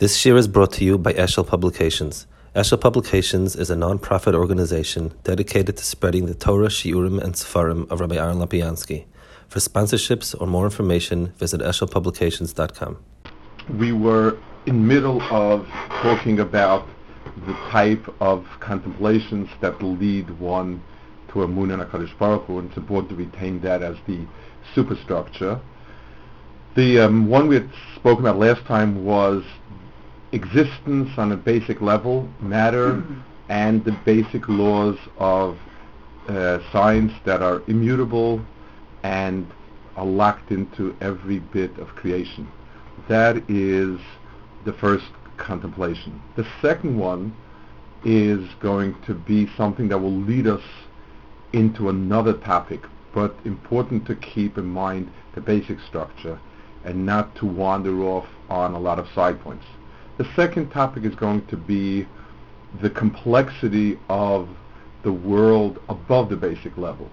This year is brought to you by Eshel Publications. Eshel Publications is a non-profit organization dedicated to spreading the Torah, Shiurim, and Sefarim of Rabbi Aaron Lapiansky. For sponsorships or more information, visit eshelpublications.com. We were in middle of talking about the type of contemplations that lead one to emuna and HaKadosh Baruch Hu, and it's important to retain that as the superstructure. The um, one we had spoken about last time was existence on a basic level, matter, mm-hmm. and the basic laws of uh, science that are immutable and are locked into every bit of creation. That is the first contemplation. The second one is going to be something that will lead us into another topic, but important to keep in mind the basic structure and not to wander off on a lot of side points. The second topic is going to be the complexity of the world above the basic level.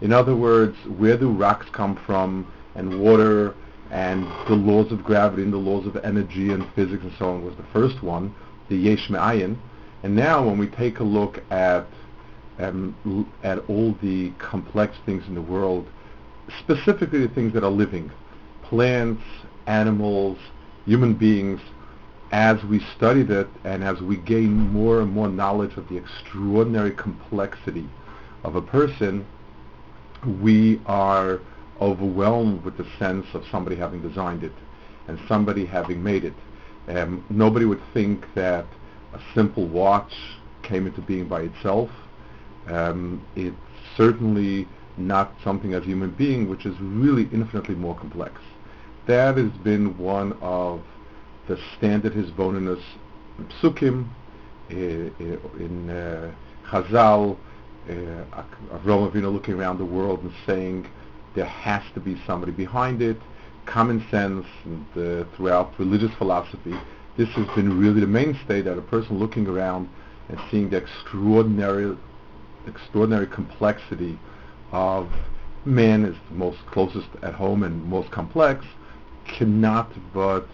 In other words, where do rocks come from and water and the laws of gravity and the laws of energy and physics and so on was the first one, the Yesh Me'ayin. And now when we take a look at um, at all the complex things in the world, specifically the things that are living, plants, animals, human beings, as we studied it and as we gain more and more knowledge of the extraordinary complexity of a person, we are overwhelmed with the sense of somebody having designed it and somebody having made it. Um, nobody would think that a simple watch came into being by itself. Um, it's certainly not something as human being which is really infinitely more complex. That has been one of the standard hisboninus psukim in uh, Chazal, uh, Avinu looking around the world and saying there has to be somebody behind it. Common sense and uh, throughout religious philosophy, this has been really the mainstay that a person looking around and seeing the extraordinary, extraordinary complexity of man is the most closest at home and most complex, cannot but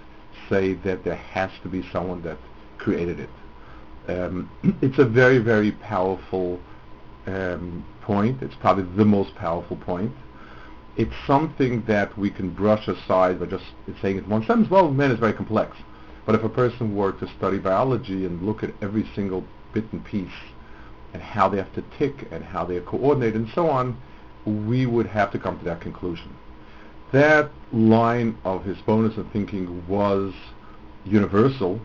say that there has to be someone that created it. Um, it's a very, very powerful um, point. It's probably the most powerful point. It's something that we can brush aside by just saying it one sentence. Well, man is very complex. But if a person were to study biology and look at every single bit and piece and how they have to tick and how they are coordinated and so on, we would have to come to that conclusion that line of hisboninus and thinking was universal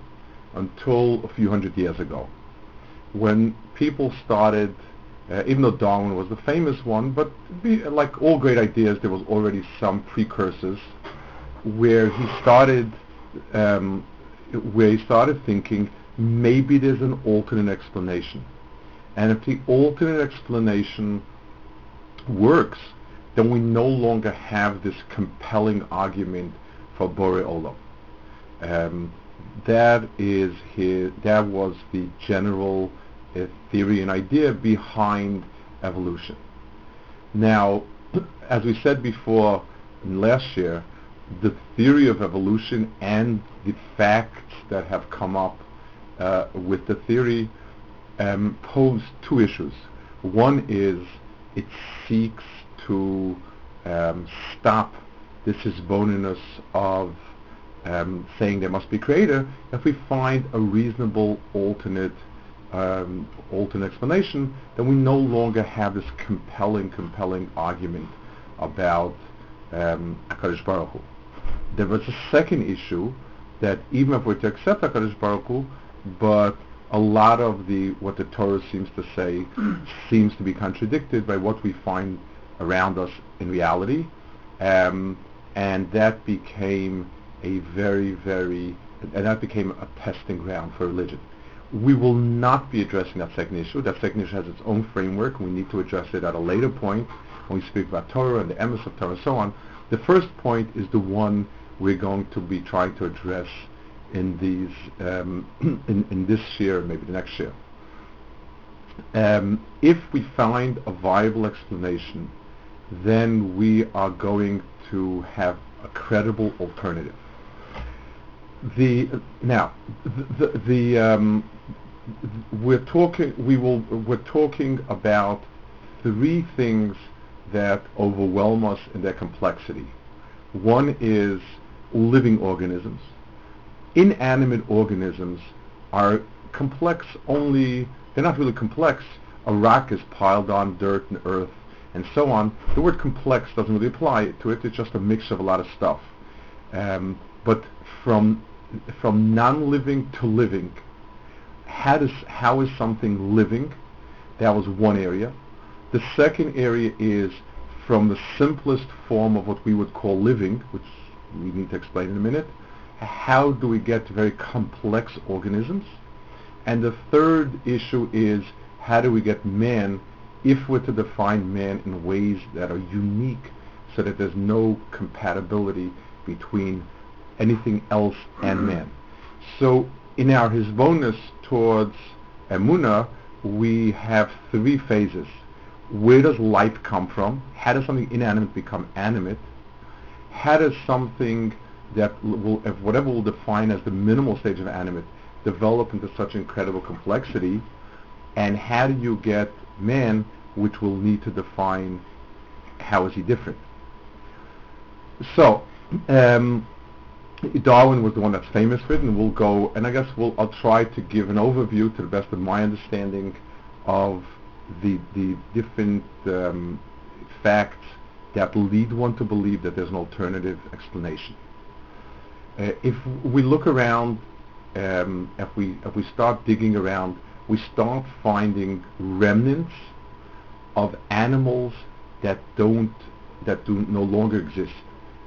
until a few hundred years ago, when people started, uh, even though Darwin was the famous one, but be, like all great ideas, there was already some precursors where he started, um, where he started thinking maybe there's an alternate explanation, and if the alternate explanation works, then we no longer have this compelling argument for Bore Olam. Um, that is his, that was the general uh, theory and idea behind evolution. Now, as we said before last year, the theory of evolution and the facts that have come up uh, with the theory um, pose two issues. One is it seeks to um, stop this hisboninus of um, saying there must be creator if we find a reasonable alternate um, alternate explanation, then we no longer have this compelling, compelling argument about um, HaKadosh Baruch Hu. There was a second issue that even if we're to accept HaKadosh Baruch Hu, but a lot of the what the Torah seems to say seems to be contradicted by what we find around us in reality. Um, and that became a very, very, and that became a testing ground for religion. We will not be addressing that second issue. That second issue has its own framework. We need to address it at a later point when we speak about Torah and the emes of Torah and so on. The first point is the one we're going to be trying to address in these um, in, in this year, maybe the next year. Um, if we find a viable explanation then we are going to have a credible alternative. The, now, the, the, the um, we're talking we will we're talking about three things that overwhelm us in their complexity. One is living organisms. Inanimate organisms are complex only they're not really complex. A rock is piled on dirt and earth and so on. The word complex doesn't really apply to it. It's just a mix of a lot of stuff. Um, but from from non-living to living, how does how is something living? That was one area. The second area is from the simplest form of what we would call living, which we need to explain in a minute. How do we get to very complex organisms? And the third issue is how do we get man, if we're to define man in ways that are unique so that there's no compatibility between anything else and man. So in our hisbonus towards emuna, we have three phases. Where does life come from? How does something inanimate become animate? How does something that will, whatever we'll define as the minimal stage of animate, develop into such incredible complexity? And how do you get man, which will need to define how is he different? So, um, Darwin was the one that's famous for it, and we'll go, and I guess we'll, I'll try to give an overview to the best of my understanding of the, the different um, facts that lead one to believe that there's an alternative explanation. Uh, if we look around, um, if, we, if we start digging around, we start finding remnants of animals that don't, that do no longer exist.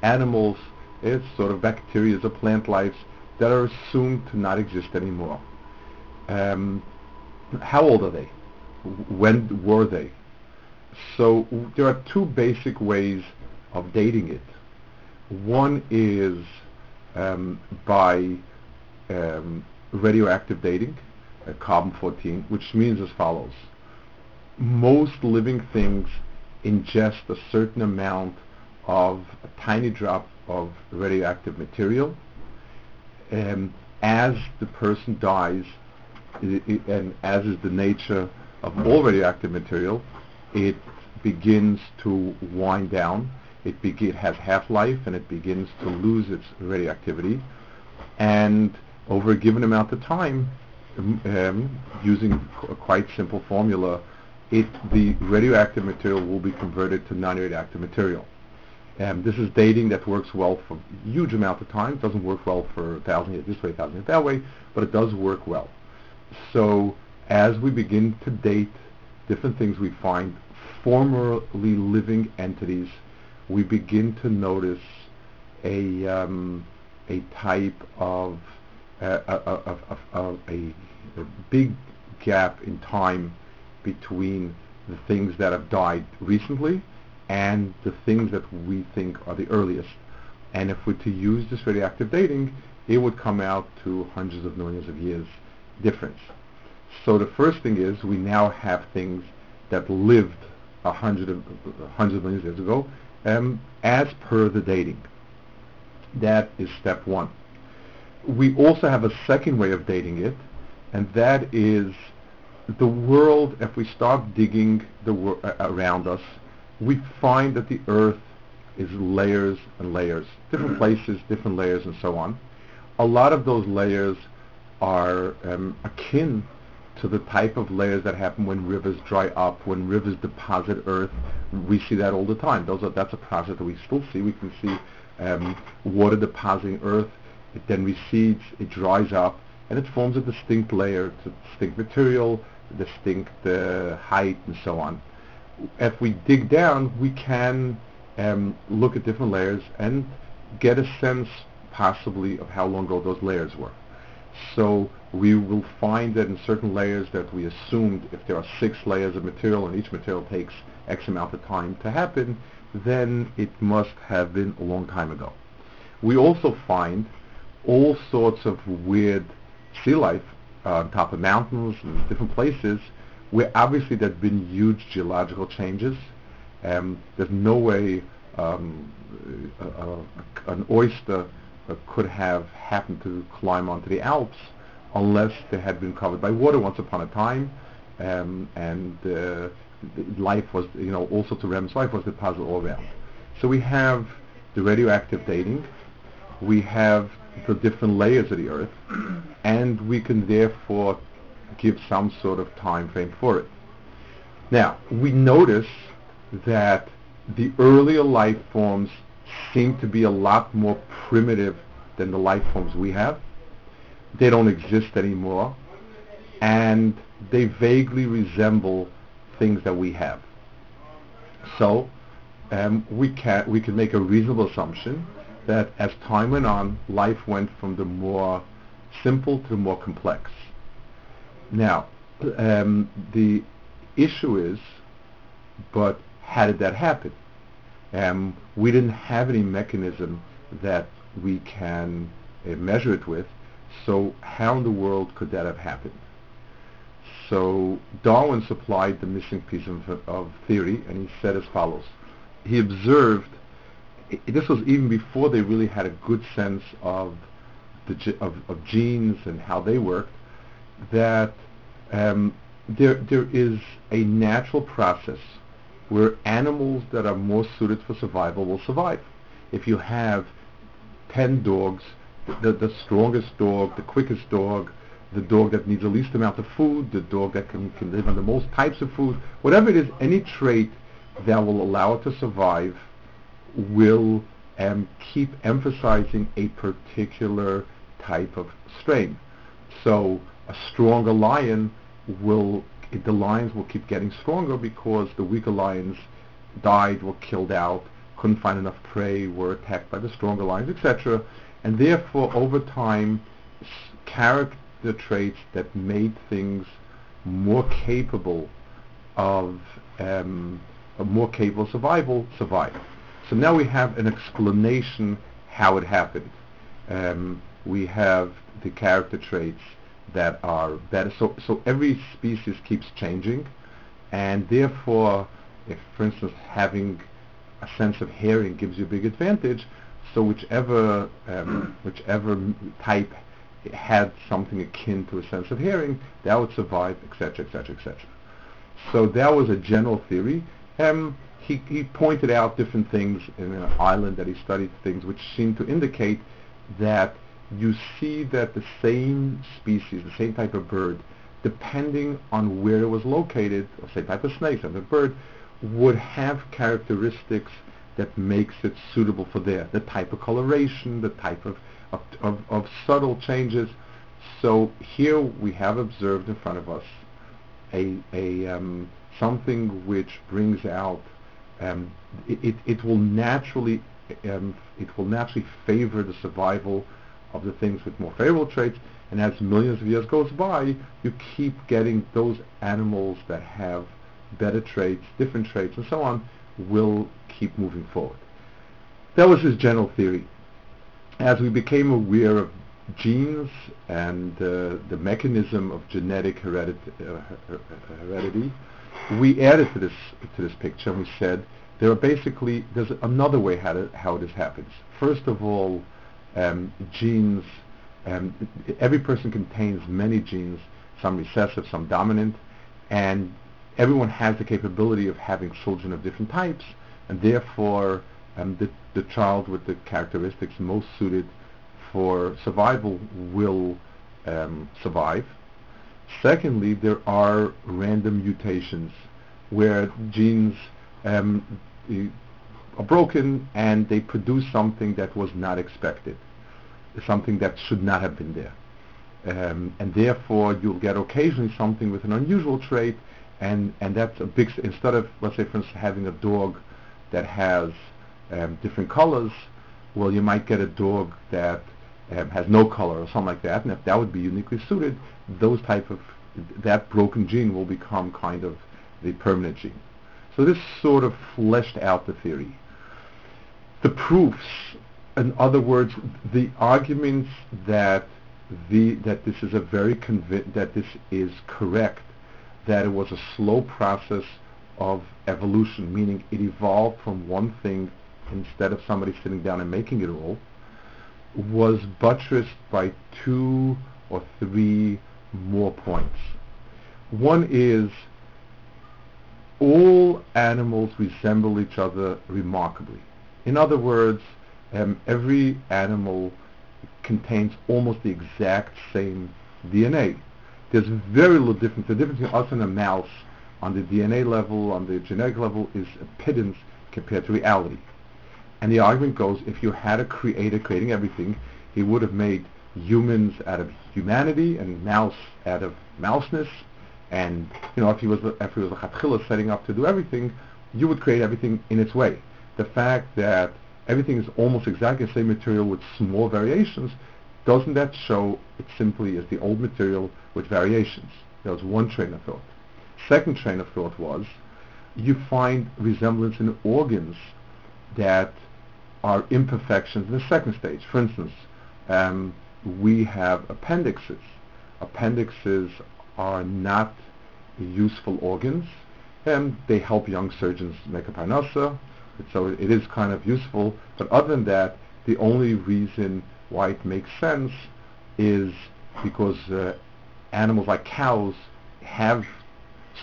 Animals it's sort of bacteria or plant lives that are assumed to not exist anymore. Um, how old are they? When were they? So there are two basic ways of dating it. One is um, by um, radioactive dating, uh, carbon-14, which means as follows. Most living things ingest a certain amount of a tiny drop of radioactive material. Um, as the person dies, it, it, and as is the nature of all radioactive material, it begins to wind down. It, be- it has half-life and it begins to lose its radioactivity. And over a given amount of time, um, using a quite simple formula, it, the radioactive material will be converted to non-radioactive material. Um, this is dating that works well for a huge amount of time. It doesn't work well for a thousand years this way, a thousand years that way, but it does work well. So as we begin to date different things, we find formerly living entities. We begin to notice a um, a type of uh, a, a, a big gap in time between the things that have died recently and the things that we think are the earliest. And if we're to use this radioactive dating, it would come out to hundreds of millions of years difference. So the first thing is we now have things that lived a hundred of, hundreds of millions of years ago um, as per the dating. That is step one. We also have a second way of dating it, and that is the world, if we start digging the wor- uh, around us we find that the earth is layers and layers, different mm-hmm. places, different layers, and so on. A lot of those layers are um, akin to the type of layers that happen when rivers dry up, when rivers deposit earth. We see that all the time. Those are, that's a process that we still see. We can see um, water depositing earth. It then recedes, it dries up, and it forms a distinct layer, it's a distinct material, distinct uh, height, and so on if we dig down, we can um, look at different layers and get a sense possibly of how long ago those layers were. So we will find that in certain layers that we assumed if there are six layers of material and each material takes X amount of time to happen, then it must have been a long time ago. We also find all sorts of weird sea life uh, on top of mountains and different places where obviously there have been huge geological changes. Um, there's no way um, an oyster uh, could have happened to climb onto the Alps unless they had been covered by water once upon a time, um, and uh, life was, you know, also to REM's life was the puzzle all around. So we have the radioactive dating, we have the different layers of the Earth, and we can therefore give some sort of time frame for it. Now, we notice that the earlier life forms seem to be a lot more primitive than the life forms we have. They don't exist anymore, and they vaguely resemble things that we have. So um, we can we can make a reasonable assumption that as time went on, life went from the more simple to the more complex. Now, um, the issue is, but how did that happen? Um, we didn't have any mechanism that we can uh, measure it with, so how in the world could that have happened? So Darwin supplied the missing piece of, of theory, and he said as follows. He observed, this was even before they really had a good sense of, the, of, of genes and how they worked, that um, there, there is a natural process where animals that are more suited for survival will survive. If you have 10 dogs, the, the strongest dog, the quickest dog, the dog that needs the least amount of food, the dog that can, can live on the most types of food, whatever it is, any trait that will allow it to survive will um, keep emphasizing a particular type of strain. So a stronger lion will, the lions will keep getting stronger because the weaker lions died, were killed out, couldn't find enough prey, were attacked by the stronger lions, etc. And therefore, over time, character traits that made things more capable of um, more capable survival survive. So now we have an explanation how it happened. Um, we have the character traits that are better. So, so every species keeps changing, and therefore, if, for instance, having a sense of hearing gives you a big advantage, so whichever um, whichever type had something akin to a sense of hearing, that would survive, etc., etc., etc. So that was a general theory. Um, he, he pointed out different things in an island that he studied things which seemed to indicate that you see that the same species, the same type of bird, depending on where it was located, the same type of snake, type of bird, would have characteristics that makes it suitable for there. The type of coloration, the type of, of, of, of subtle changes. So here we have observed in front of us a, a um, something which brings out um, it, it, it, will naturally um, it will naturally favor the survival of the things with more favorable traits. And as millions of years goes by, you keep getting those animals that have better traits, different traits, and so on, will keep moving forward. That was his general theory. As we became aware of genes and uh, the mechanism of genetic heredit- uh, heredity, we added to this to this picture and we said there are basically there's another way how, to, how this happens. First of all, um, genes, um, every person contains many genes, some recessive, some dominant, and everyone has the capability of having children of different types, and therefore um, the, the child with the characteristics most suited for survival will um, survive. Secondly, there are random mutations where genes um, are broken and they produce something that was not expected, something that should not have been there. Um, and therefore you'll get occasionally something with an unusual trait and, and that's a big, instead of, let's say for instance, having a dog that has um, different colors, well you might get a dog that um, has no color or something like that, and if that would be uniquely suited, those type of, that broken gene will become kind of the permanent gene. So this sort of fleshed out the theory. The proofs, in other words, the arguments that the that this is a very convi- that this is correct, that it was a slow process of evolution, meaning it evolved from one thing instead of somebody sitting down and making it all, was buttressed by two or three more points. One is all animals resemble each other remarkably. In other words, um, every animal contains almost the exact same DNA. There's very little difference. The difference between us and a mouse on the DNA level, on the genetic level, is a pittance compared to reality. And the argument goes, if you had a creator creating everything, he would have made humans out of humanity and mouse out of mouseness. And you know, if he was if he was a chatchila setting up to do everything, you would create everything in its way. The fact that everything is almost exactly the same material with small variations, doesn't that show it simply as the old material with variations? That was one train of thought. Second train of thought was, you find resemblance in organs that are imperfections in the second stage. For instance, um, we have appendixes. Appendixes are not useful organs, and they help young surgeons make a parnasa, so it is kind of useful. But other than that, the only reason why it makes sense is because uh, animals like cows have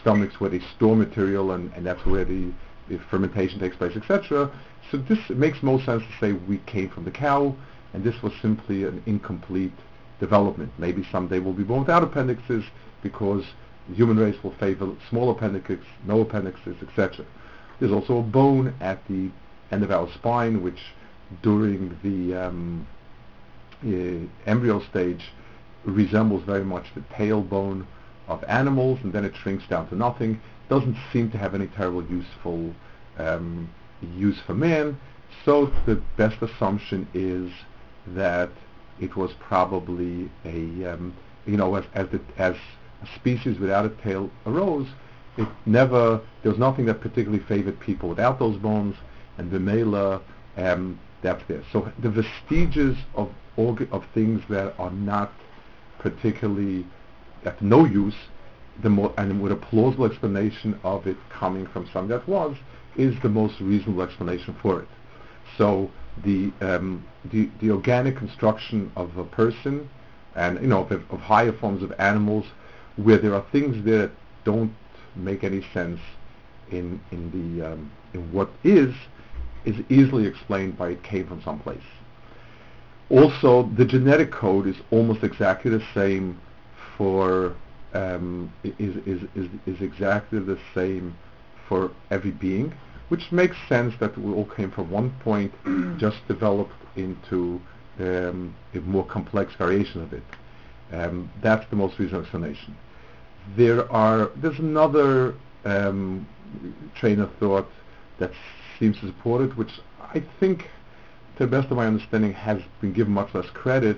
stomachs where they store material and, and that's where the, the fermentation takes place, etc. So this makes most sense to say we came from the cow and this was simply an incomplete development. Maybe someday we'll be born without appendixes because the human race will favor small appendixes, no appendixes, etc. There's also a bone at the end of our spine which during the um, uh, embryo stage resembles very much the tail bone of animals and then it shrinks down to nothing. Doesn't seem to have any terrible useful um, use for man. So the best assumption is that it was probably a, um, you know, as, as, the, as a species without a tail arose, it never, there was nothing that particularly favored people without those bones, and the um, that's there. So the vestiges of, orga- of things that are not particularly, have no use, the and with a plausible explanation of it coming from something that was, is the most reasonable explanation for it. So the, um, the, the organic construction of a person and you know of, of higher forms of animals where there are things that don't make any sense in in the um, in what is is easily explained by it came from someplace. Also, the genetic code is almost exactly the same for um, is, is, is, is exactly the same for every being which makes sense that we all came from one point, just developed into um, a more complex variation of it. Um, that's the most reasonable explanation. There are there's another um, train of thought that seems to support it, which I think, to the best of my understanding, has been given much less credit.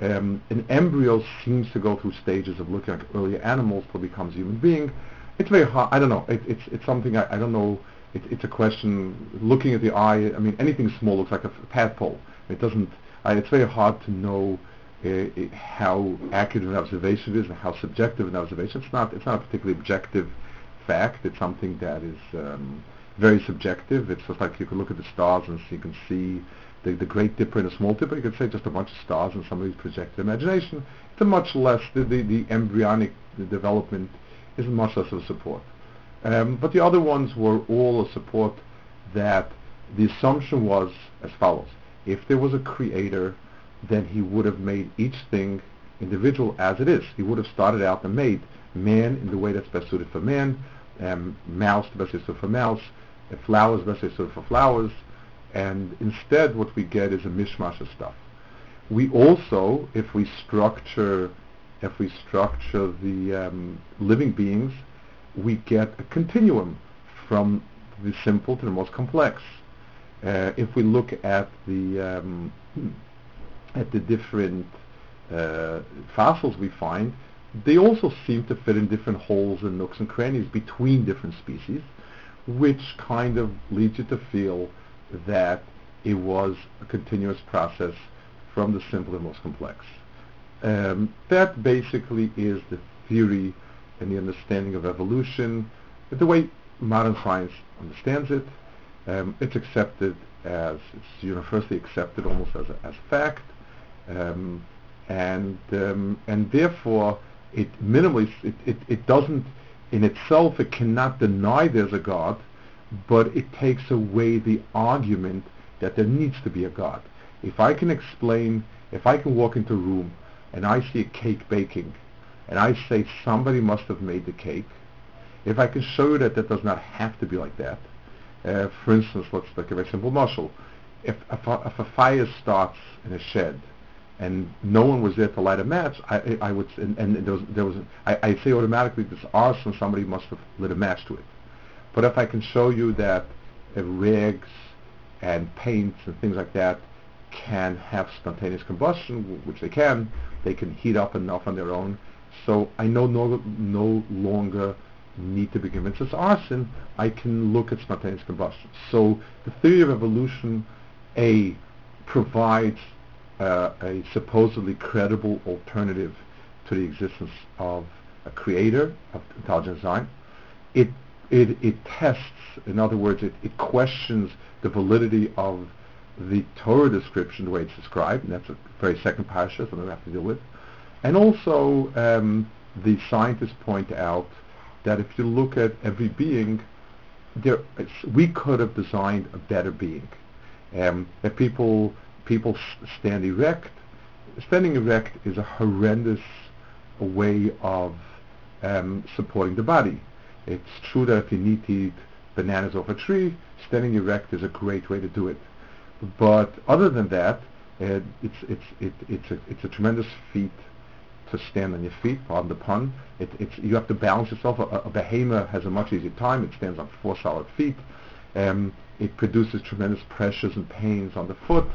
Um, an embryo seems to go through stages of looking like earlier animals till it becomes a human being. It's very hard. I don't know. It, it's it's something I, I don't know it, it's a question, looking at the eye, I mean, anything small looks like a tadpole. It doesn't, uh, it's very hard to know uh, how accurate an observation is and how subjective an observation. It's not, it's not a particularly objective fact. It's something that is um, very subjective. It's just like you can look at the stars and you can see the, the Great Dipper and the Small Dipper. You could say just a bunch of stars in somebody's projected imagination. It's a much less, the, the, the embryonic development is much less of a support. Um, but the other ones were all a support that the assumption was as follows. If there was a creator, then he would have made each thing individual as it is. He would have started out and made man in the way that's best suited for man, um, mouse the best suited for mouse, uh, flowers the best suited for flowers, and instead what we get is a mishmash of stuff. We also, if we structure, if we structure the um, living beings we get a continuum from the simple to the most complex. Uh, if we look at the um, at the different uh, fossils we find, they also seem to fit in different holes and nooks and crannies between different species, which kind of leads you to feel that it was a continuous process from the simple to the most complex. Um, that basically is the theory and the understanding of evolution, the way modern science understands it. Um, it's accepted as, it's universally accepted almost as a, as fact. Um, and um, and therefore it minimally it, it, it doesn't in itself it cannot deny there's a God, but it takes away the argument that there needs to be a God. If I can explain, if I can walk into a room and I see a cake baking, and I say somebody must have made the cake, if I can show you that that does not have to be like that, uh, for instance, let's take a very simple muscle. If, if, a, if a fire starts in a shed and no one was there to light a match, I, I would, and, and there was, there was I, I say automatically this arson, somebody must have lit a match to it. But if I can show you that rigs and paints and things like that can have spontaneous combustion, which they can, they can heat up enough on their own. So I no, no, no longer need to be convinced it's arson, I can look at spontaneous combustion. So the theory of evolution, A, provides uh, a supposedly credible alternative to the existence of a creator of intelligent design. It, it, it tests, in other words, it, it questions the validity of the Torah description, the way it's described, and that's a very second parasha, something we have to deal with. And also, um, the scientists point out that if you look at every being, there, we could have designed a better being. Um, that people people stand erect. Standing erect is a horrendous way of um, supporting the body. It's true that if you need to eat bananas off a tree, standing erect is a great way to do it. But other than that, uh, it's it's it, it's a it's a tremendous feat to stand on your feet, pardon the pun. It, it's, you have to balance yourself. A, a, behemoth has a much easier time. It stands on four solid feet. Um, it produces tremendous pressures and pains on the foot,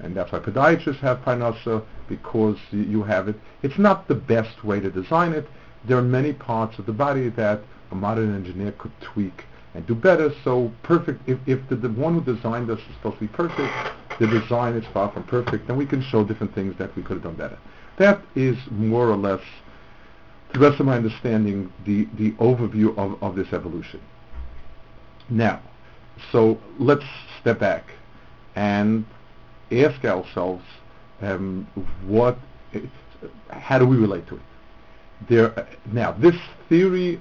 and that's why podiatrists have parnasa, because you have it. It's not the best way to design it. There are many parts of the body that a modern engineer could tweak and do better. So perfect, if, if the, the one who designed this is supposed to be perfect, the design is far from perfect, then we can show different things that we could have done better. That is more or less, to the best of my understanding, the, the overview of, of this evolution. Now, so let's step back and ask ourselves um, what, how do we relate to it? There, now, this theory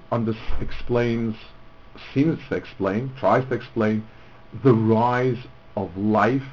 explains, seems to explain, tries to explain the rise of life,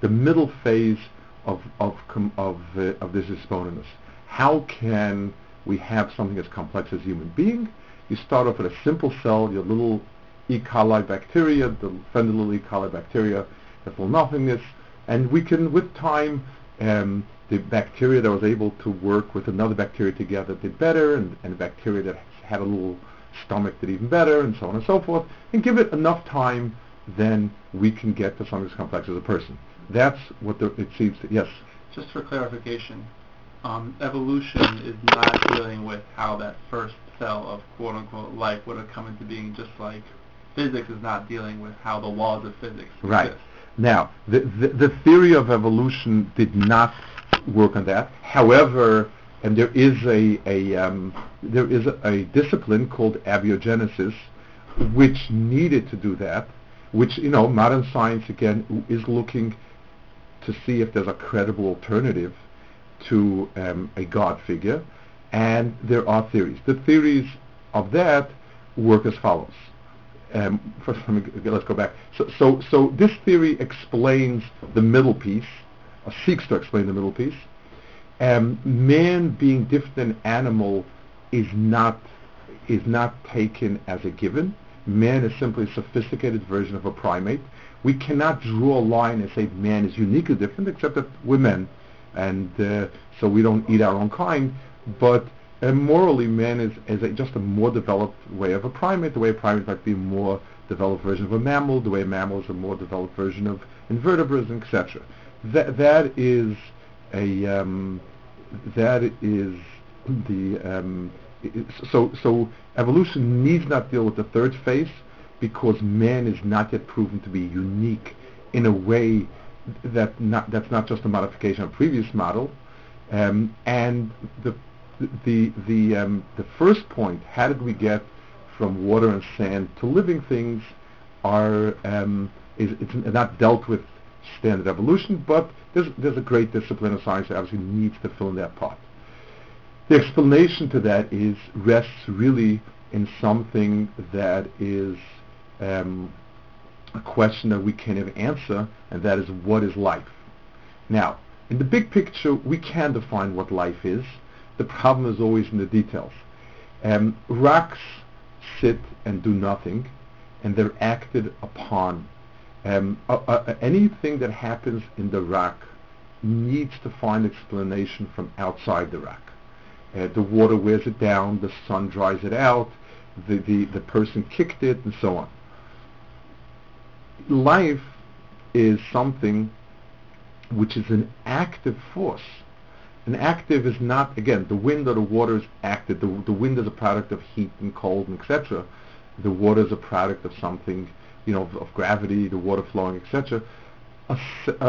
the middle phase of of of uh, of this hisboninus. How can we have something as complex as human being? You start off with a simple cell, your little E. coli bacteria, the friendly little E. coli bacteria, the full nothingness, and we can, with time, um, the bacteria that was able to work with another bacteria together did better, and, and the bacteria that had a little stomach did even better, and so on and so forth. And give it enough time, then we can get to something as complex as a person. That's what the, it seems to, yes? Just for clarification, um, evolution is not dealing with how that first cell of quote-unquote life would have come into being, just like physics is not dealing with how the laws of physics right. exist. Now, the, the, the theory of evolution did not work on that. However, and there is a, a um, there is a, a, discipline called abiogenesis, which needed to do that. Which you know, modern science again is looking to see if there's a credible alternative to um, a God figure, and there are theories. The theories of that work as follows. Um, first, let let's go back. So, so, so this theory explains the middle piece, seeks to explain the middle piece. Um, man being different than animal is not is not taken as a given. Man is simply a sophisticated version of a primate we cannot draw a line and say man is uniquely different, except that we're men, and uh, so we don't eat our own kind. But uh, morally, man is, is a, just a more developed way of a primate. The way a primate might be a more developed version of a mammal. The way a mammal is a more developed version of invertebrates, etc. That that is a um, that is the um, so so evolution needs not deal with the third phase because man is not yet proven to be unique in a way that not, that's not just a modification of a previous model. Um, and the the the um, the first point, how did we get from water and sand to living things, are um, is it's not dealt with standard evolution, but there's, there's a great discipline of science that obviously needs to fill in that part. The explanation to that is rests really in something that is um, a question that we can not answer, and that is what is life? Now, in the big picture, we can define what life is. The problem is always in the details. Um, rocks sit and do nothing, and they're acted upon. Um, uh, uh, anything that happens in the rock needs to find explanation from outside the rock. Uh, the water wears it down, the sun dries it out, the, the, the person kicked it, and so on. Life is something which is an active force. An active is not, again, the wind or the water is active. The, the wind is a product of heat and cold, and etc. The water is a product of something, you know, of, of gravity, the water flowing, etc. A,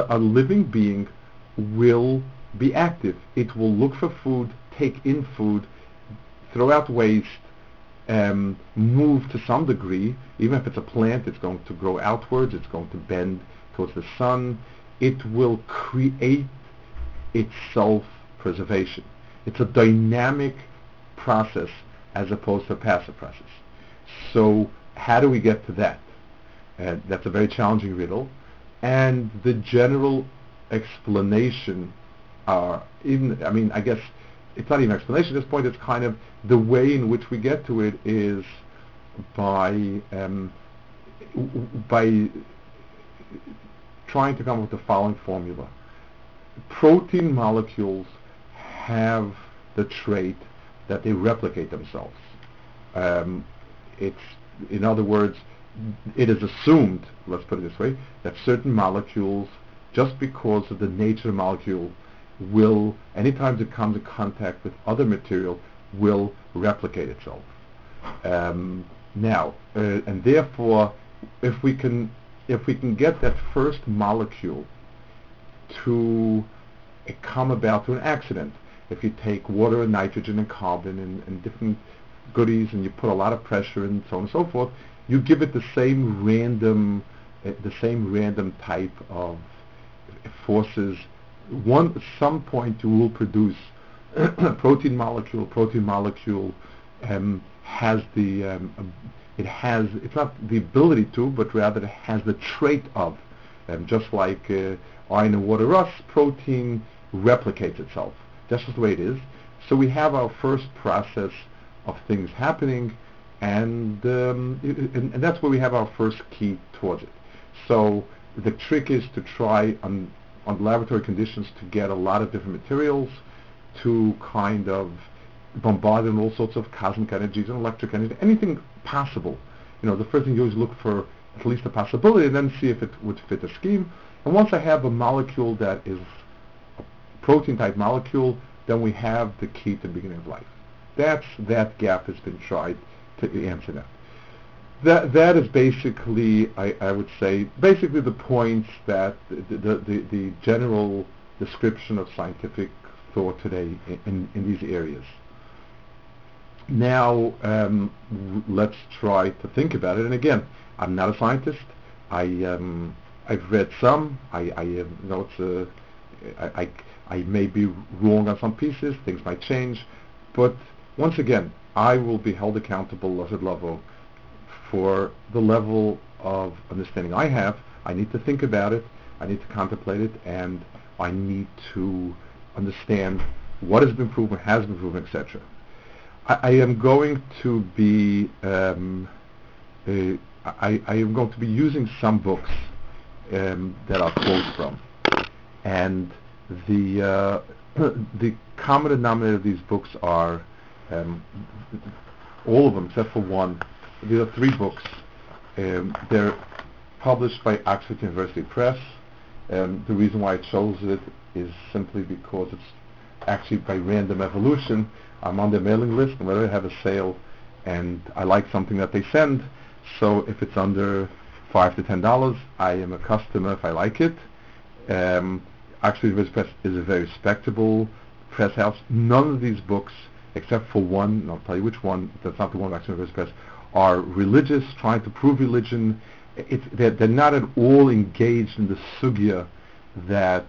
a, living being will be active. It will look for food, take in food, throw out waste, um, move to some degree. Even if it's a plant, it's going to grow outwards. It's going to bend towards the sun. It will create its self-preservation. It's a dynamic process as opposed to a passive process. So how do we get to that? And that's a very challenging riddle. And the general explanation are even, I mean, I guess it's not even an explanation at this point, it's kind of the way in which we get to it is by, um, by trying to come up with the following formula. Protein molecules have the trait that they replicate themselves. Um, it's, in other words, it is assumed, let's put it this way, that certain molecules, just because of the nature of the molecule, will, anytime it comes in contact with other material, will replicate itself. Um, now, uh, and therefore, if we can, if we can get that first molecule to uh, come about through an accident, if you take water and nitrogen and carbon and, and different goodies and you put a lot of pressure and so on and so forth, you give it the same random, uh, the same random type of forces one some point you will produce a protein molecule. Protein molecule um, has the um, it has it's not the ability to, but rather it has the trait of, um, just like uh, iron and water rust, protein replicates itself. That's just the way it is. So we have our first process of things happening, and, um, and, and that's where we have our first key towards it. So the trick is to try on on laboratory conditions to get a lot of different materials to kind of bombard in all sorts of cosmic energies and electric energy, anything possible. You know, the first thing you always look for at least a possibility and then see if it would fit the scheme. And once I have a molecule that is a protein type molecule, then we have the key to the beginning of life. That's that gap has been tried to answer that that that is basically, I, I would say, basically the points that the, the, the, the general description of scientific thought today in, in, in these areas. Now, um, let's try to think about it. And again, I'm not a scientist. I, um, I've read some. I, I you know, it's a, I, I, I may be wrong on some pieces. Things might change. But once again, I will be held accountable, Lazard Lovo, for the level of understanding I have. I need to think about it. I need to contemplate it, and I need to understand what has been proven, has been proven, etc. I, I, am going to be um, I, I, am going to be using some books um, that I'll quote from, and the uh, the common denominator of these books are um, all of them except for one these are three books. Um, they're published by Oxford University Press. Um, the reason why I chose it is simply because it's actually by random evolution. I'm on their mailing list and whenever they have a sale and I like something that they send, so if it's under five to ten dollars, I am a customer if I like it. Um, Oxford University Press is a very respectable press house. None of these books, except for one, and I'll tell you which one, that's not the one University Press, are religious, trying to prove religion. it's, they're, they're not at all engaged in the sugya that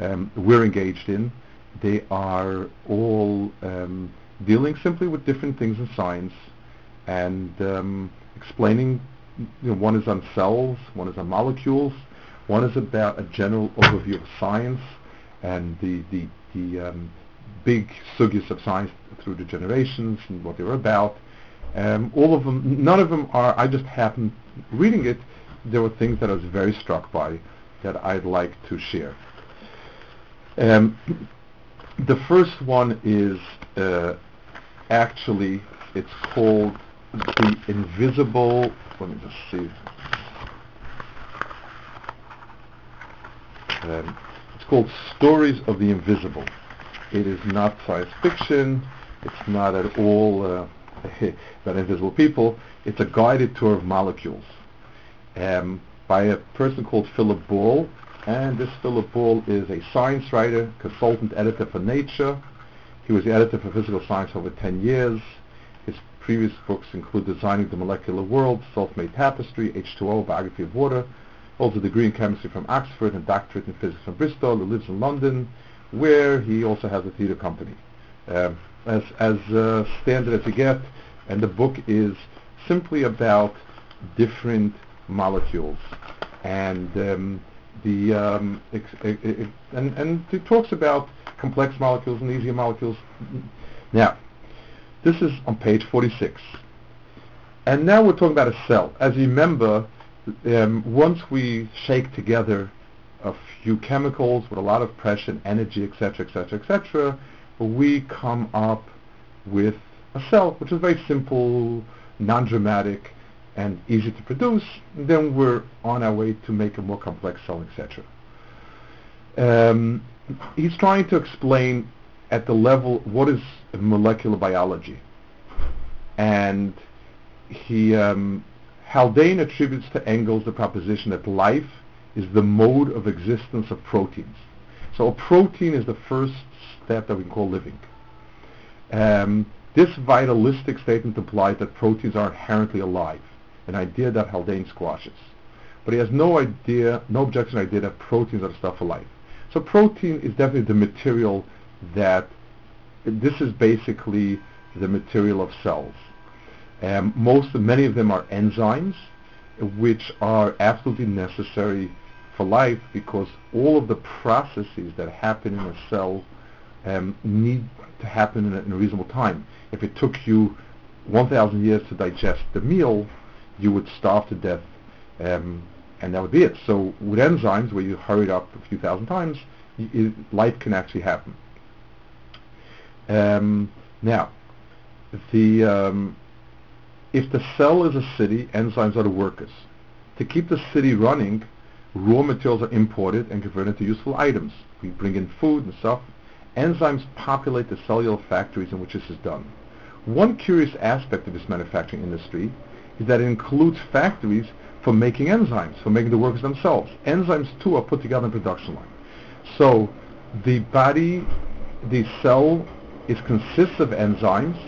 um, we're engaged in. They are all um, dealing simply with different things in science and um, explaining. You know, one is on cells, one is on molecules, one is about a general overview of science and the the, the um, big sugyas of science through the generations and what they were about. Um, all of them, none of them are. I just happened reading it. There were things that I was very struck by that I'd like to share. Um, the first one is uh, actually it's called the invisible. Let me just see. Um, it's called Stories of the Invisible. It is not science fiction. It's not at all uh, about invisible people. It's a guided tour of molecules um, by a person called Philip Ball. And this Philip Ball is a science writer, consultant editor for Nature. He was the editor for Physical Science over 10 years. His previous books include Designing the Molecular World, Self-Made Tapestry, H2O, Biography of Water, holds a degree in chemistry from Oxford and doctorate in physics from Bristol. He lives in London, where he also has a theater company. Uh, as as uh, standard as you get, and the book is simply about different molecules and um, the um, ex- and and it talks about complex molecules and easier molecules. Now, this is on page 46, and now we're talking about a cell. As you remember, um, once we shake together a few chemicals with a lot of pressure and energy, etc., etc., etc., we come up with a cell, which is very simple, non-dramatic, and easy to produce. Then we're on our way to make a more complex cell, etc. Um, he's trying to explain at the level what is molecular biology, and he um, Haldane attributes to Engels the proposition that life is the mode of existence of proteins. So a protein is the first step that we can call living. Um, this vitalistic statement implies that proteins are inherently alive, an idea that Haldane squashes. But he has no idea, no objection idea that proteins are stuff of life. So protein is definitely the material that, this is basically the material of cells. Um, most, many of them are enzymes, which are absolutely necessary for life because all of the processes that happen in a cell um, need to happen in a, in a, reasonable time. If it took you 1,000 years to digest the meal, you would starve to death, um, and that would be it. So with enzymes, where you hurry it up a few thousand times, y- life can actually happen. Um, now, the um, if the cell is a city, enzymes are the workers. To keep the city running, raw materials are imported and converted into useful items. We bring in food and stuff. Enzymes populate the cellular factories in which this is done. One curious aspect of this manufacturing industry is that it includes factories for making enzymes, for making the workers themselves. Enzymes too are put together in production line. So the body, the cell is consists of enzymes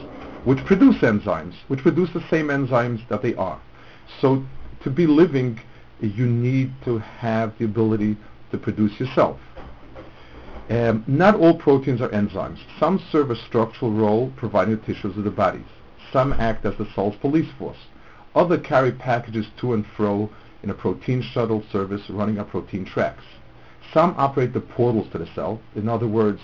which produce enzymes, which produce the same enzymes that they are. So to be living, you need to have the ability to produce yourself. Um, not all proteins are enzymes. Some serve a structural role providing the tissues of the bodies. Some act as the cell's police force. Others carry packages to and fro in a protein shuttle service running on protein tracks. Some operate the portals to the cell. In other words,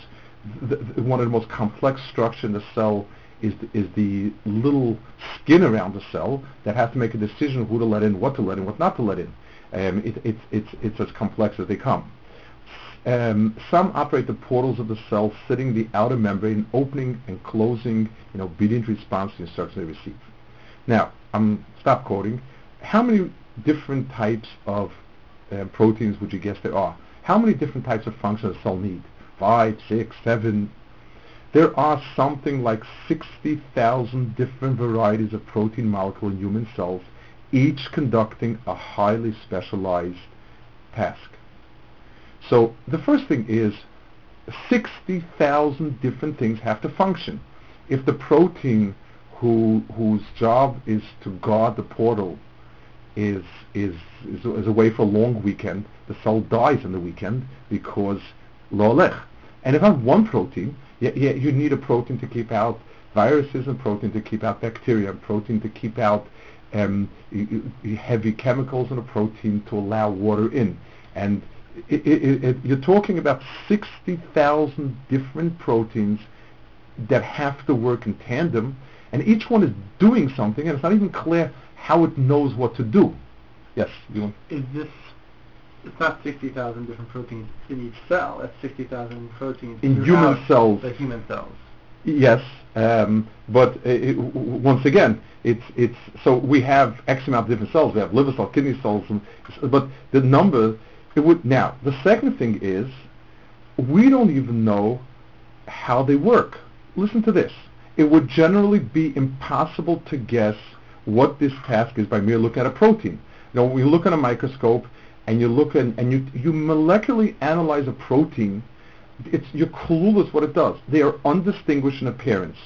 one of the most complex structures in the cell is the, is the little skin around the cell that has to make a decision who to let in, what to let in, what not to let in. Um, it, it's, it's, it's as complex as they come. Um, some operate the portals of the cell, sitting the outer membrane, opening and closing in obedient response to the instructions they receive. Now, I'm stop quoting. How many different types of uh, proteins would you guess there are? How many different types of functions a cell need? Five, six, seven, there are something like 60,000 different varieties of protein molecule in human cells, each conducting a highly specialized task. So the first thing is 60,000 different things have to function. If the protein who, whose job is to guard the portal is, is, is, is away for a long weekend, the cell dies in the weekend because lo alech. And if I have one protein, yeah, yeah, you need a protein to keep out viruses and protein to keep out bacteria and protein to keep out um, heavy chemicals and a protein to allow water in. And it, it, it, you're talking about 60,000 different proteins that have to work in tandem, and each one is doing something, and it's not even clear how it knows what to do. Yes, you Is this it's not 60,000 different proteins in each cell. It's 60,000 proteins in human cells. The human cells. Yes, um, but it, once again, it's it's so we have X amount of different cells. We have liver cells, kidney cells, and, but the number it would now. The second thing is we don't even know how they work. Listen to this. It would generally be impossible to guess what this task is by merely looking at a protein. Now, when you look at a microscope and you look at, and you, you molecularly analyze a protein, it's, you're clueless what it does. They are undistinguished in appearance,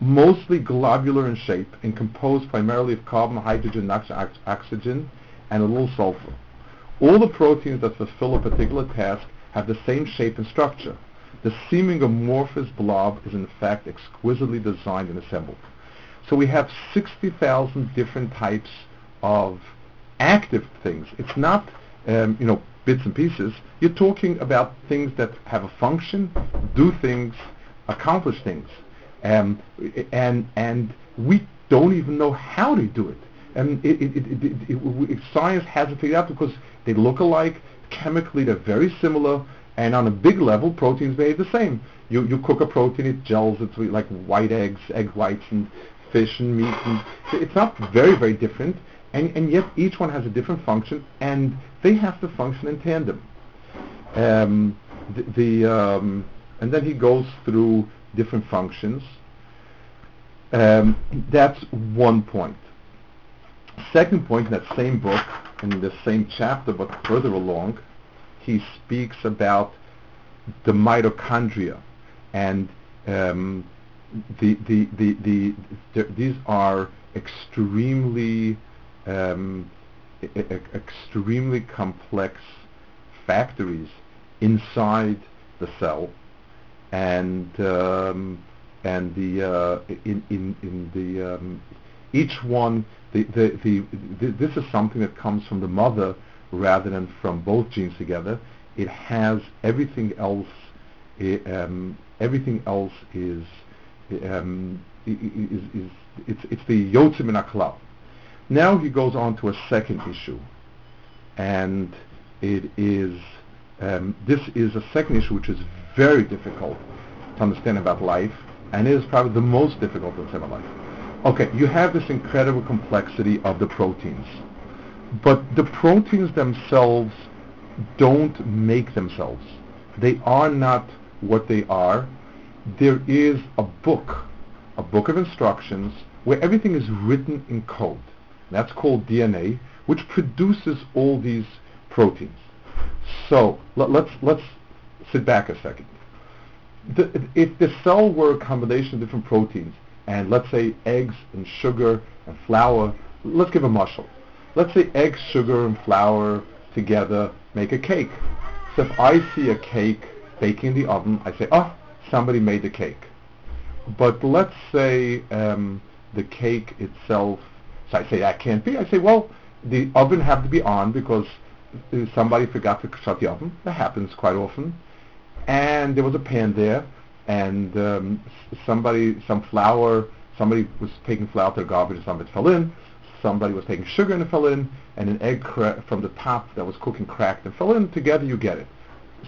mostly globular in shape and composed primarily of carbon, hydrogen, oxygen, and a little sulfur. All the proteins that fulfill a particular task have the same shape and structure. The seeming amorphous blob is in fact exquisitely designed and assembled. So we have 60,000 different types of active things. It's not, um, you know, bits and pieces. You're talking about things that have a function, do things, accomplish things. Um, and, and we don't even know how to do it. And it, it, it, science hasn't figured out because they look alike, chemically they're very similar, and on a big level, proteins behave the same. You, you cook a protein, it gels, it's like white eggs, egg whites, and fish and meat. And it's not very, very different, and, and yet each one has a different function, and they have to function in tandem. Um, the, the um, and then he goes through different functions. Um, that's one point. Second point in that same book, in the same chapter but further along, he speaks about the mitochondria and um, the, the, the, the, the, these are extremely um, extremely complex factories inside the cell and um, and the uh, in, in, in the um, each one the, the, the, the, this is something that comes from the mother rather than from both genes together. It has everything else. um, everything else is, um, is, is it's, it's the yotzim in Now he goes on to a second issue, and it is um, this is a second issue which is very difficult to understand about life, and it is probably the most difficult to understand about life. Okay, you have this incredible complexity of the proteins. But the proteins themselves don't make themselves. They are not what they are. There is a book, a book of instructions, where everything is written in code. That's called DNA, which produces all these proteins. So let, let's let's sit back a second. The, if the cell were a combination of different proteins, and let's say eggs and sugar and flour, let's give a mashal let's say eggs, sugar, and flour together make a cake. So if I see a cake baking in the oven, I say, oh, somebody made the cake. But let's say um, the cake itself, so I say that can't be. I say, well, the oven had to be on because somebody forgot to shut the oven. That happens quite often. And there was a pan there, and um, somebody, some flour, somebody was taking flour to the garbage, and some of it fell in somebody was taking sugar and it fell in, and an egg cra- from the top that was cooking cracked and fell in. Together, you get it.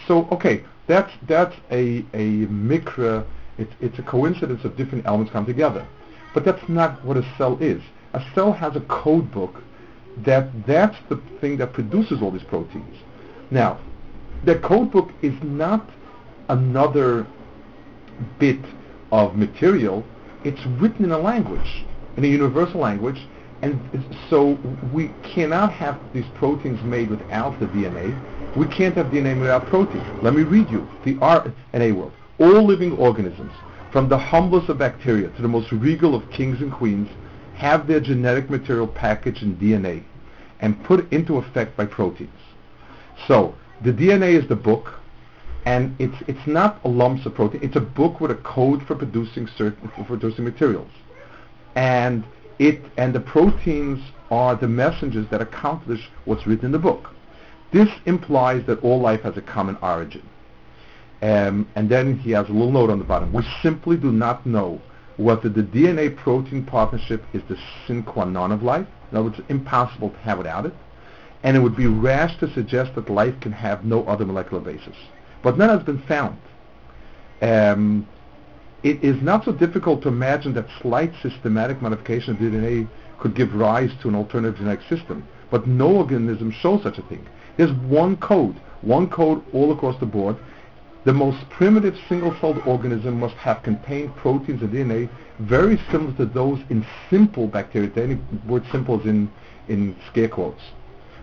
So, okay, that's that's a a mikra. It's it's a coincidence of different elements come together, but that's not what a cell is. A cell has a code book that that's the thing that produces all these proteins. Now, the code book is not another bit of material. It's written in a language, in a universal language, and so we cannot have these proteins made without the DNA. We can't have DNA without protein. Let me read you the RNA world. All living organisms, from the humblest of bacteria to the most regal of kings and queens, have their genetic material packaged in DNA. and put into effect by proteins. So the DNA is the book, and it's it's not a lumps of protein. It's a book with a code for producing certain for producing materials, and it and the proteins are the messengers that accomplish what's written in the book. This implies that all life has a common origin. Um, and then he has a little note on the bottom. We simply do not know whether the DNA protein partnership is the sine qua non of life. In other words, impossible to have without it. And it would be rash to suggest that life can have no other molecular basis. But none has been found. Um, it is not so difficult to imagine that slight systematic modification of DNA could give rise to an alternative genetic system. But no organism shows such a thing. There's one code, one code all across the board, the most primitive single-celled organism must have contained proteins and DNA very similar to those in simple bacteria. The word simple is in, in scare quotes.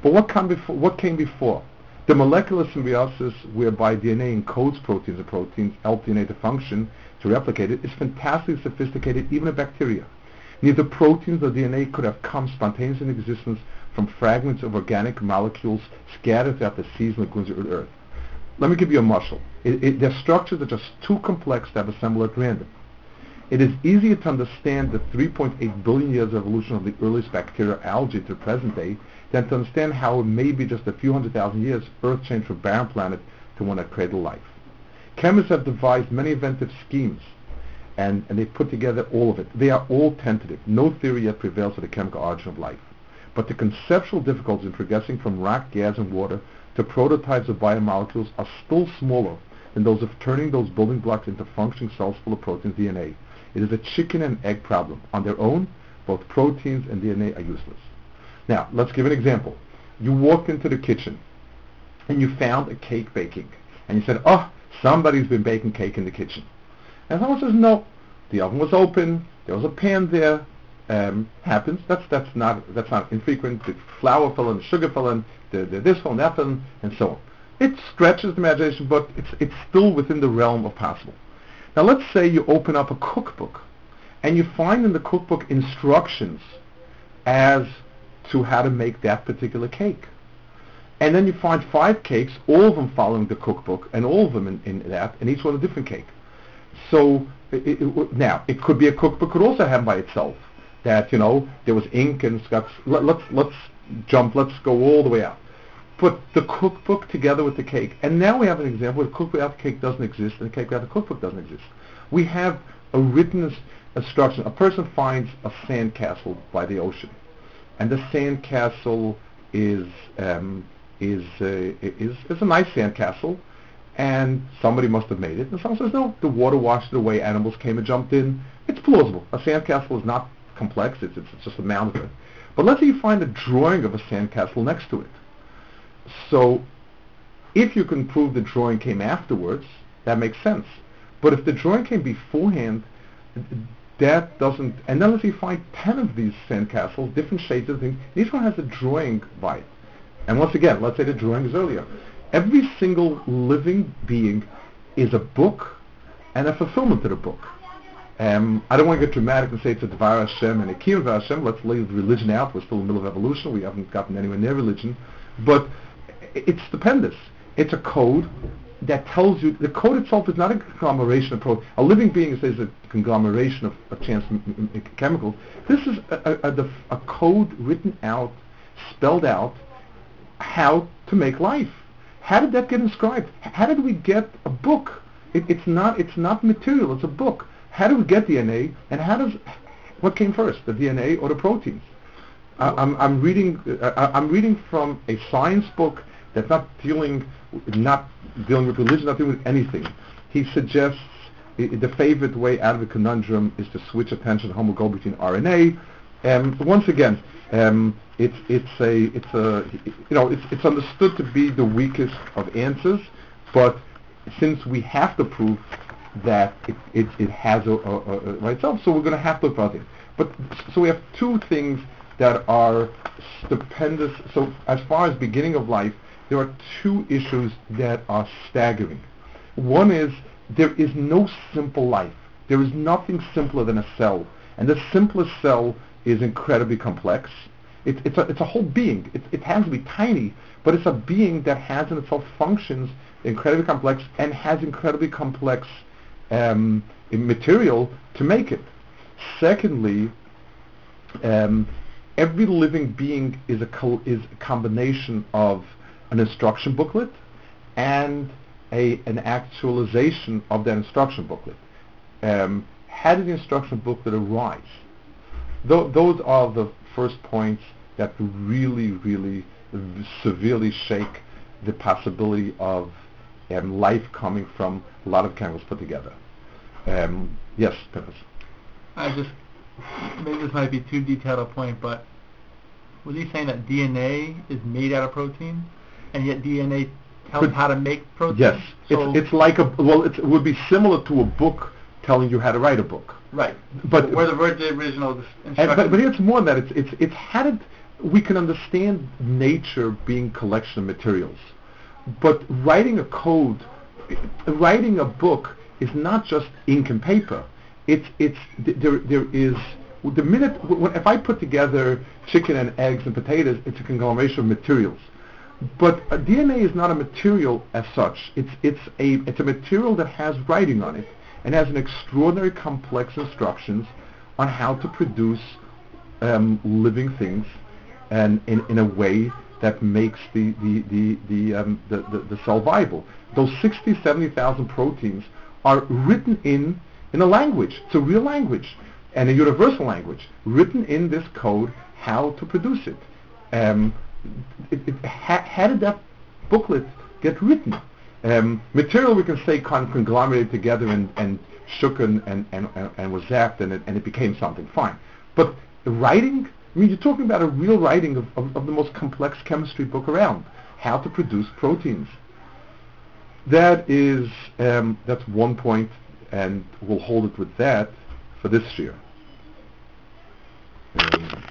But what, come before, what came before? The molecular symbiosis whereby DNA encodes proteins and proteins help DNA to function, to replicate it, is fantastically sophisticated even in bacteria. Neither proteins nor DNA could have come spontaneously in existence from fragments of organic molecules scattered throughout the seas lagoons of Earth. Let me give you a mashal. It, it, their structures are just too complex to have assembled at random. It is easier to understand the 3.8 billion years of evolution of the earliest bacteria algae to the present day than to understand how in maybe just a few hundred thousand years Earth changed from barren planet to one that cradled life. Chemists have devised many inventive schemes and, and they put together all of it. They are all tentative. No theory yet prevails for the chemical origin of life. But the conceptual difficulties in progressing from rock, gas, and water to prototypes of biomolecules are still smaller than those of turning those building blocks into functioning cells full of proteins DNA. It is a chicken and egg problem. On their own, both proteins and DNA are useless. Now, let's give an example. You walked into the kitchen and you found a cake baking. And you said, oh, somebody's been baking cake in the kitchen. And someone says, no, the oven was open, there was a pan there, um, happens. That's that's not that's not infrequent. The flour fell in, the sugar fell in, the, the this fell in, that fell in, and so on. It stretches the imagination, but it's it's still within the realm of possible. Now let's say you open up a cookbook, and you find in the cookbook instructions as to how to make that particular cake. And then you find five cakes, all of them following the cookbook, and all of them in, in that, and each one a different cake. So it, it, now, it could be a cookbook could also have by itself that you know there was ink and stuff. Let, let's let's jump. Let's go all the way out. Put the cookbook together with the cake, and now we have an example where the cookbook without the cake doesn't exist, and the cake without the cookbook doesn't exist. We have a written instruction. A person finds a sandcastle by the ocean, and the sandcastle is um, is, uh, is is a nice sandcastle, and somebody must have made it. And someone says, no, the water washed it away. Animals came and jumped in. It's plausible. A sandcastle is not complex. It's, it's, just a it. But let's say you find a drawing of a sandcastle next to it. So if you can prove the drawing came afterwards, that makes sense. But if the drawing came beforehand, that doesn't, and then let's say you find 10 of these sandcastles, different shades of things, each one has a drawing by it. And once again, let's say the drawing is earlier. Every single living being is a book and a fulfillment of the book. Um, I don't want to get dramatic and say it's a Dvar Hashem and a Kiyum Hashem. Let's leave religion out. We're still in the middle of evolution. We haven't gotten anywhere near religion. But it's stupendous. It's a code that tells you, the code itself is not a conglomeration of proteins. A living being is a conglomeration of, of chance m- m- chemicals. This is a, a, a, a code written out, spelled out, how to make life. How did that get inscribed? How did we get a book? It, it's not it's not material. It's a book. How do we get DNA? And how does what came first, the DNA or the proteins? Uh, I'm, I'm reading uh, I'm reading from a science book that's not dealing not dealing with religion, not dealing with anything. He suggests the favorite way out of the conundrum is to switch attention between RNA. And once again, um, it's it's a it's a you know it's it's understood to be the weakest of answers, but since we have to prove that it it, it has a, a, a right itself, so we're going to have to it. But so we have two things that are stupendous. So as far as beginning of life, there are two issues that are staggering. One is there is no simple life. There is nothing simpler than a cell, and the simplest cell is incredibly complex It, it's, a, it's a whole being. It, it has to be tiny, but it's a being that has in itself functions incredibly complex and has incredibly complex um, material to make it. Secondly, um, every living being is a, is a combination of an instruction booklet and a, an actualization of that instruction booklet. Um, how did the instruction booklet arise? Th- those are the first points that really, really severely shake the possibility of um, life coming from a lot of chemicals put together. Um, yes, Pippis. I just maybe this might be too detailed a point, but was he saying that DNA is made out of protein, and yet DNA tells how to make protein? Yes, So, it's, it's like a well, it's, it would be similar to a book telling you how to write a book. right. But where the original And, instructions. but, but it's more than that. It's, it's, it's how did we can understand nature being collection of materials, but writing a code, writing a book is not just ink and paper. It's it's there there is the minute when, if I put together chicken and eggs and potatoes, it's a conglomeration of materials. But uh, DNA is not a material as such. It's it's a it's a material that has writing on it and has an extraordinary complex instructions on how to produce um, living things and in, in a way that makes the the the the, um, the, the the cell viable. Those 60, 70,000 proteins are written in in a language. It's a real language and a universal language written in this code how to produce it. Um, it, it ha- how did that booklet get written? Um, material we can say con- conglomerated together and, and shook and, and, and, and was zapped and it, and it became something fine. But writing, I mean, you're talking about a real writing of, of, of the most complex chemistry book around, how to produce proteins. That is, um, that's one point, and we'll hold it with that for this year. Um,